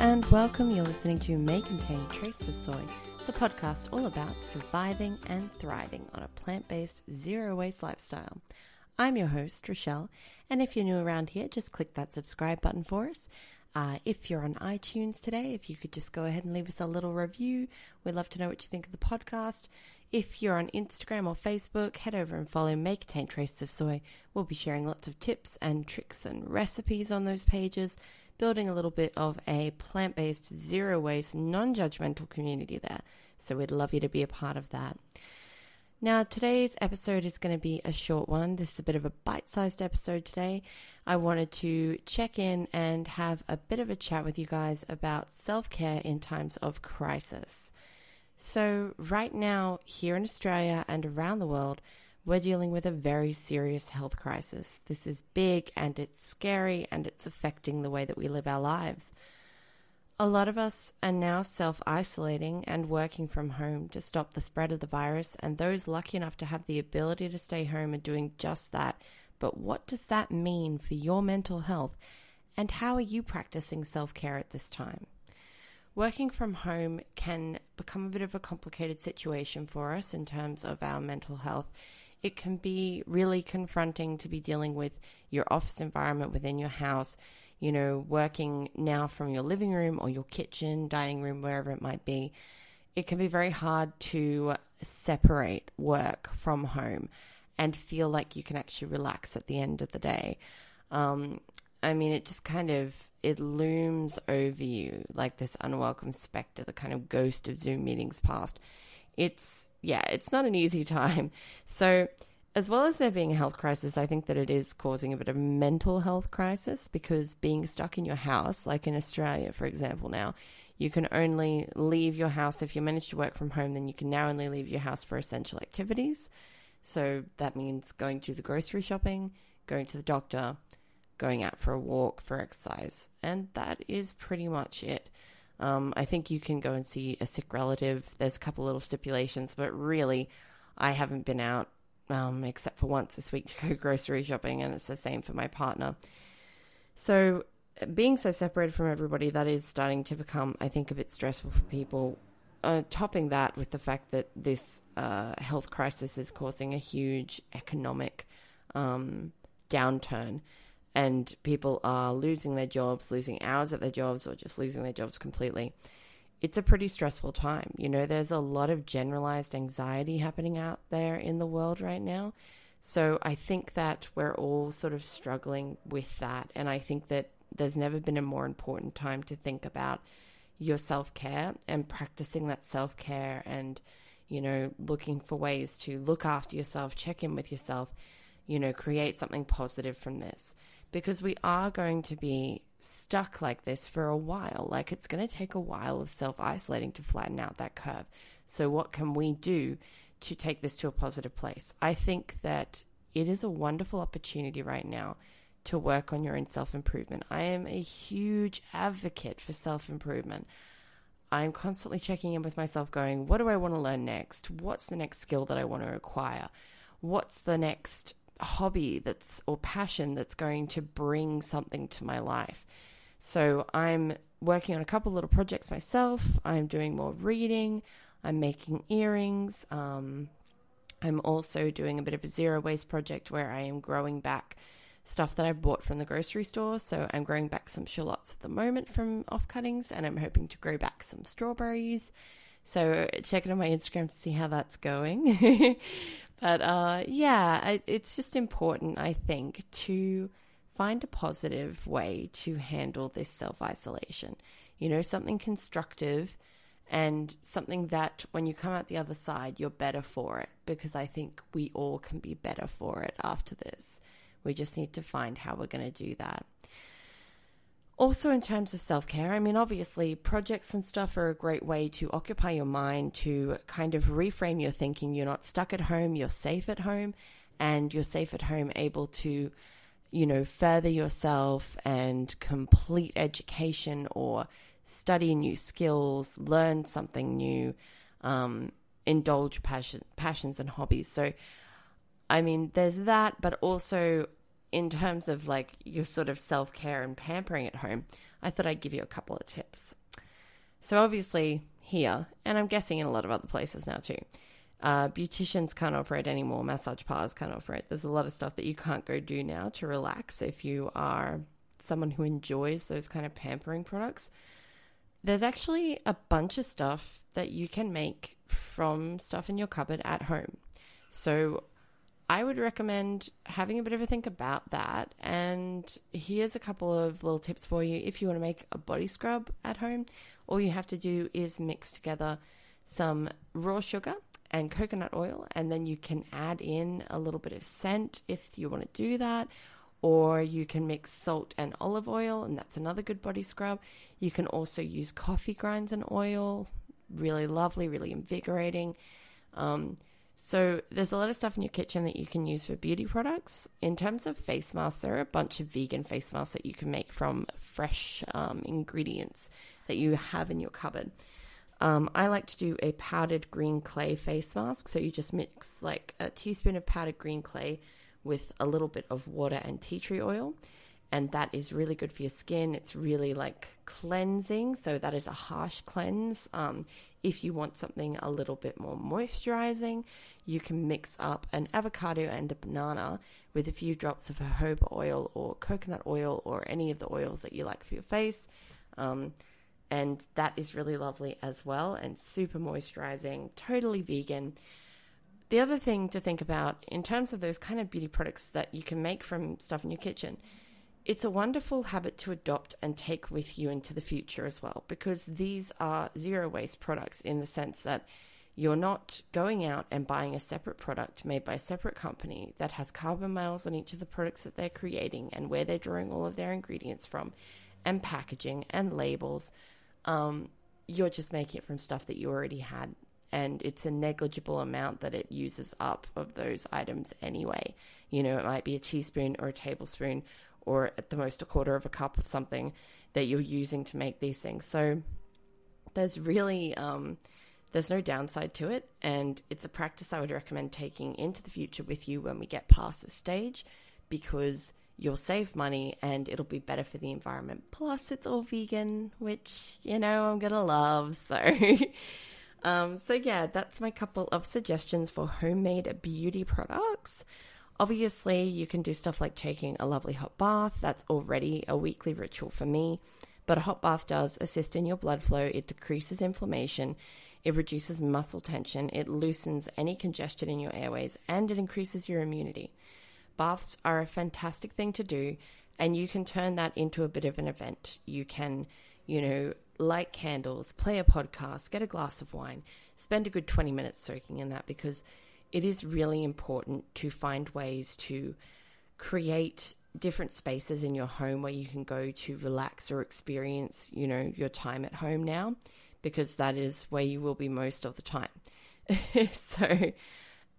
and welcome. You're listening to May Contain Trace of Soy, the podcast all about surviving and thriving on a plant based, zero waste lifestyle. I'm your host, Rochelle, and if you're new around here, just click that subscribe button for us. Uh, if you're on iTunes today, if you could just go ahead and leave us a little review, we'd love to know what you think of the podcast. If you're on Instagram or Facebook, head over and follow May Contain Traces of Soy. We'll be sharing lots of tips and tricks and recipes on those pages building a little bit of a plant based, zero waste, non judgmental community there. So we'd love you to be a part of that. Now, today's episode is going to be a short one. This is a bit of a bite sized episode today. I wanted to check in and have a bit of a chat with you guys about self care in times of crisis. So, right now, here in Australia and around the world, we're dealing with a very serious health crisis. This is big and it's scary and it's affecting the way that we live our lives. A lot of us are now self isolating and working from home to stop the spread of the virus, and those lucky enough to have the ability to stay home are doing just that. But what does that mean for your mental health, and how are you practicing self care at this time? Working from home can become a bit of a complicated situation for us in terms of our mental health it can be really confronting to be dealing with your office environment within your house, you know, working now from your living room or your kitchen, dining room, wherever it might be. It can be very hard to separate work from home and feel like you can actually relax at the end of the day. Um, I mean, it just kind of it looms over you like this unwelcome specter, the kind of ghost of Zoom meetings past. It's yeah, it's not an easy time. So, as well as there being a health crisis, I think that it is causing a bit of a mental health crisis because being stuck in your house, like in Australia, for example, now, you can only leave your house if you manage to work from home, then you can now only leave your house for essential activities. So that means going to the grocery shopping, going to the doctor, going out for a walk for exercise. And that is pretty much it. Um, I think you can go and see a sick relative. There's a couple little stipulations, but really, I haven't been out um, except for once this week to go grocery shopping, and it's the same for my partner. So, being so separated from everybody, that is starting to become, I think, a bit stressful for people. Uh, topping that with the fact that this uh, health crisis is causing a huge economic um, downturn and people are losing their jobs, losing hours at their jobs, or just losing their jobs completely. It's a pretty stressful time. You know, there's a lot of generalized anxiety happening out there in the world right now. So I think that we're all sort of struggling with that. And I think that there's never been a more important time to think about your self care and practicing that self care and, you know, looking for ways to look after yourself, check in with yourself, you know, create something positive from this because we are going to be stuck like this for a while. Like it's going to take a while of self isolating to flatten out that curve. So, what can we do to take this to a positive place? I think that it is a wonderful opportunity right now to work on your own self improvement. I am a huge advocate for self improvement. I'm constantly checking in with myself, going, what do I want to learn next? What's the next skill that I want to acquire? What's the next hobby that's or passion that's going to bring something to my life. So I'm working on a couple little projects myself. I'm doing more reading. I'm making earrings. Um, I'm also doing a bit of a zero waste project where I am growing back stuff that I bought from the grocery store. So I'm growing back some shallots at the moment from off cuttings, and I'm hoping to grow back some strawberries. So check it on my Instagram to see how that's going. but uh, yeah, I, it's just important, I think, to find a positive way to handle this self isolation. You know, something constructive and something that when you come out the other side, you're better for it because I think we all can be better for it after this. We just need to find how we're going to do that. Also, in terms of self care, I mean, obviously, projects and stuff are a great way to occupy your mind, to kind of reframe your thinking. You're not stuck at home, you're safe at home, and you're safe at home, able to, you know, further yourself and complete education or study new skills, learn something new, um, indulge passion, passions and hobbies. So, I mean, there's that, but also in terms of like your sort of self care and pampering at home, I thought I'd give you a couple of tips. So, obviously, here, and I'm guessing in a lot of other places now too, uh, beauticians can't operate anymore, massage parlors can't operate. There's a lot of stuff that you can't go do now to relax if you are someone who enjoys those kind of pampering products there's actually a bunch of stuff that you can make from stuff in your cupboard at home. So I would recommend having a bit of a think about that. And here's a couple of little tips for you if you want to make a body scrub at home. All you have to do is mix together some raw sugar and coconut oil, and then you can add in a little bit of scent if you want to do that or you can mix salt and olive oil, and that's another good body scrub. You can also use coffee grinds and oil, really lovely, really invigorating. Um, so there's a lot of stuff in your kitchen that you can use for beauty products. In terms of face masks, there are a bunch of vegan face masks that you can make from fresh um, ingredients that you have in your cupboard. Um, I like to do a powdered green clay face mask. So you just mix like a teaspoon of powdered green clay with a little bit of water and tea tree oil. And that is really good for your skin. It's really like cleansing. So, that is a harsh cleanse. Um, if you want something a little bit more moisturizing, you can mix up an avocado and a banana with a few drops of jojoba oil or coconut oil or any of the oils that you like for your face. Um, and that is really lovely as well and super moisturizing, totally vegan. The other thing to think about in terms of those kind of beauty products that you can make from stuff in your kitchen, it's a wonderful habit to adopt and take with you into the future as well, because these are zero waste products in the sense that you're not going out and buying a separate product made by a separate company that has carbon miles on each of the products that they're creating and where they're drawing all of their ingredients from and packaging and labels. Um, you're just making it from stuff that you already had and it's a negligible amount that it uses up of those items anyway. You know, it might be a teaspoon or a tablespoon or at the most a quarter of a cup of something that you're using to make these things. So there's really um, there's no downside to it, and it's a practice I would recommend taking into the future with you when we get past this stage, because you'll save money and it'll be better for the environment. Plus, it's all vegan, which you know I'm gonna love. So. Um, so, yeah, that's my couple of suggestions for homemade beauty products. Obviously, you can do stuff like taking a lovely hot bath. That's already a weekly ritual for me. But a hot bath does assist in your blood flow, it decreases inflammation, it reduces muscle tension, it loosens any congestion in your airways, and it increases your immunity. Baths are a fantastic thing to do, and you can turn that into a bit of an event. You can, you know, light candles, play a podcast, get a glass of wine, spend a good 20 minutes soaking in that because it is really important to find ways to create different spaces in your home where you can go to relax or experience, you know, your time at home now because that is where you will be most of the time. so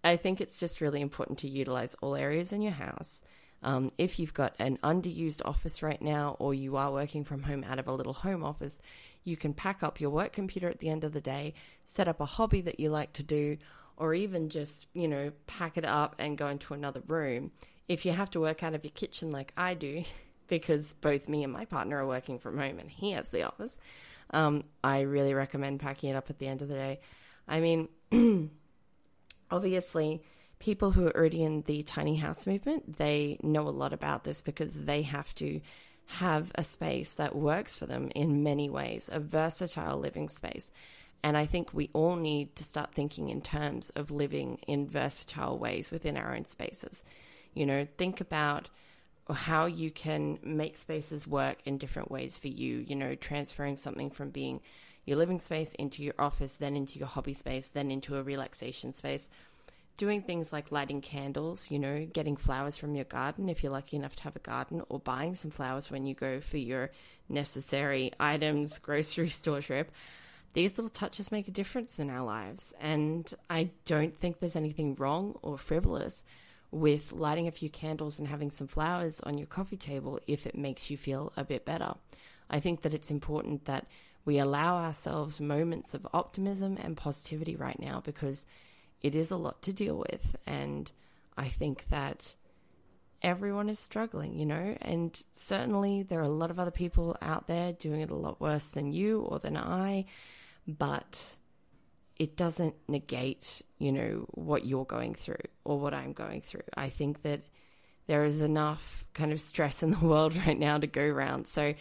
I think it's just really important to utilize all areas in your house um, if you've got an underused office right now, or you are working from home out of a little home office, you can pack up your work computer at the end of the day, set up a hobby that you like to do, or even just, you know, pack it up and go into another room. If you have to work out of your kitchen like I do, because both me and my partner are working from home and he has the office, um, I really recommend packing it up at the end of the day. I mean, obviously, people who are already in the tiny house movement, they know a lot about this because they have to have a space that works for them in many ways, a versatile living space. And I think we all need to start thinking in terms of living in versatile ways within our own spaces. You know, think about how you can make spaces work in different ways for you, you know, transferring something from being your living space into your office, then into your hobby space, then into a relaxation space. Doing things like lighting candles, you know, getting flowers from your garden if you're lucky enough to have a garden, or buying some flowers when you go for your necessary items grocery store trip. These little touches make a difference in our lives. And I don't think there's anything wrong or frivolous with lighting a few candles and having some flowers on your coffee table if it makes you feel a bit better. I think that it's important that we allow ourselves moments of optimism and positivity right now because it is a lot to deal with. And I think that everyone is struggling, you know, and certainly there are a lot of other people out there doing it a lot worse than you or than I, but it doesn't negate, you know, what you're going through or what I'm going through. I think that there is enough kind of stress in the world right now to go around. So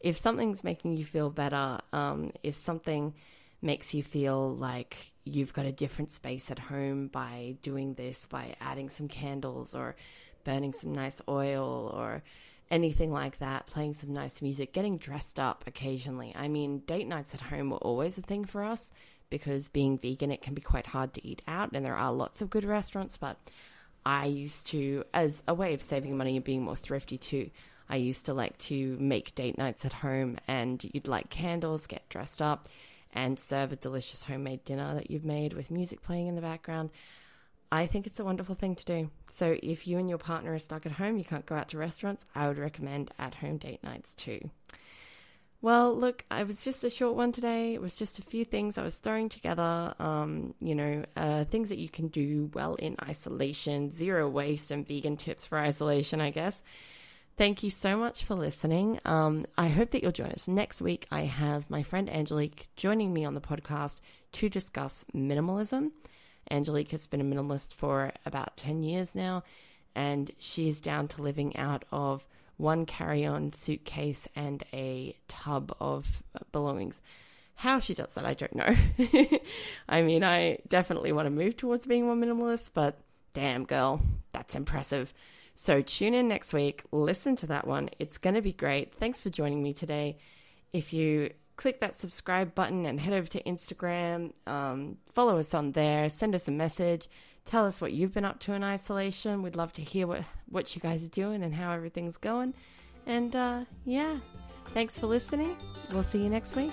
if something's making you feel better, um, if something makes you feel like you've got a different space at home by doing this, by adding some candles or burning some nice oil or anything like that, playing some nice music, getting dressed up occasionally. I mean, date nights at home were always a thing for us because being vegan, it can be quite hard to eat out, and there are lots of good restaurants. But I used to, as a way of saving money and being more thrifty too, I used to like to make date nights at home and you'd light candles, get dressed up, and serve a delicious homemade dinner that you've made with music playing in the background. I think it's a wonderful thing to do. So if you and your partner are stuck at home, you can't go out to restaurants, I would recommend at home date nights too. Well, look, it was just a short one today. It was just a few things I was throwing together, um, you know, uh, things that you can do well in isolation, zero waste, and vegan tips for isolation, I guess. Thank you so much for listening. Um, I hope that you'll join us next week. I have my friend Angelique joining me on the podcast to discuss minimalism. Angelique has been a minimalist for about 10 years now, and she is down to living out of one carry on suitcase and a tub of belongings. How she does that, I don't know. I mean, I definitely want to move towards being more minimalist, but damn, girl, that's impressive. So tune in next week, listen to that one. It's going to be great. Thanks for joining me today. If you click that subscribe button and head over to Instagram, um, follow us on there, send us a message, tell us what you've been up to in isolation. We'd love to hear what, what you guys are doing and how everything's going. And uh, yeah, thanks for listening. We'll see you next week.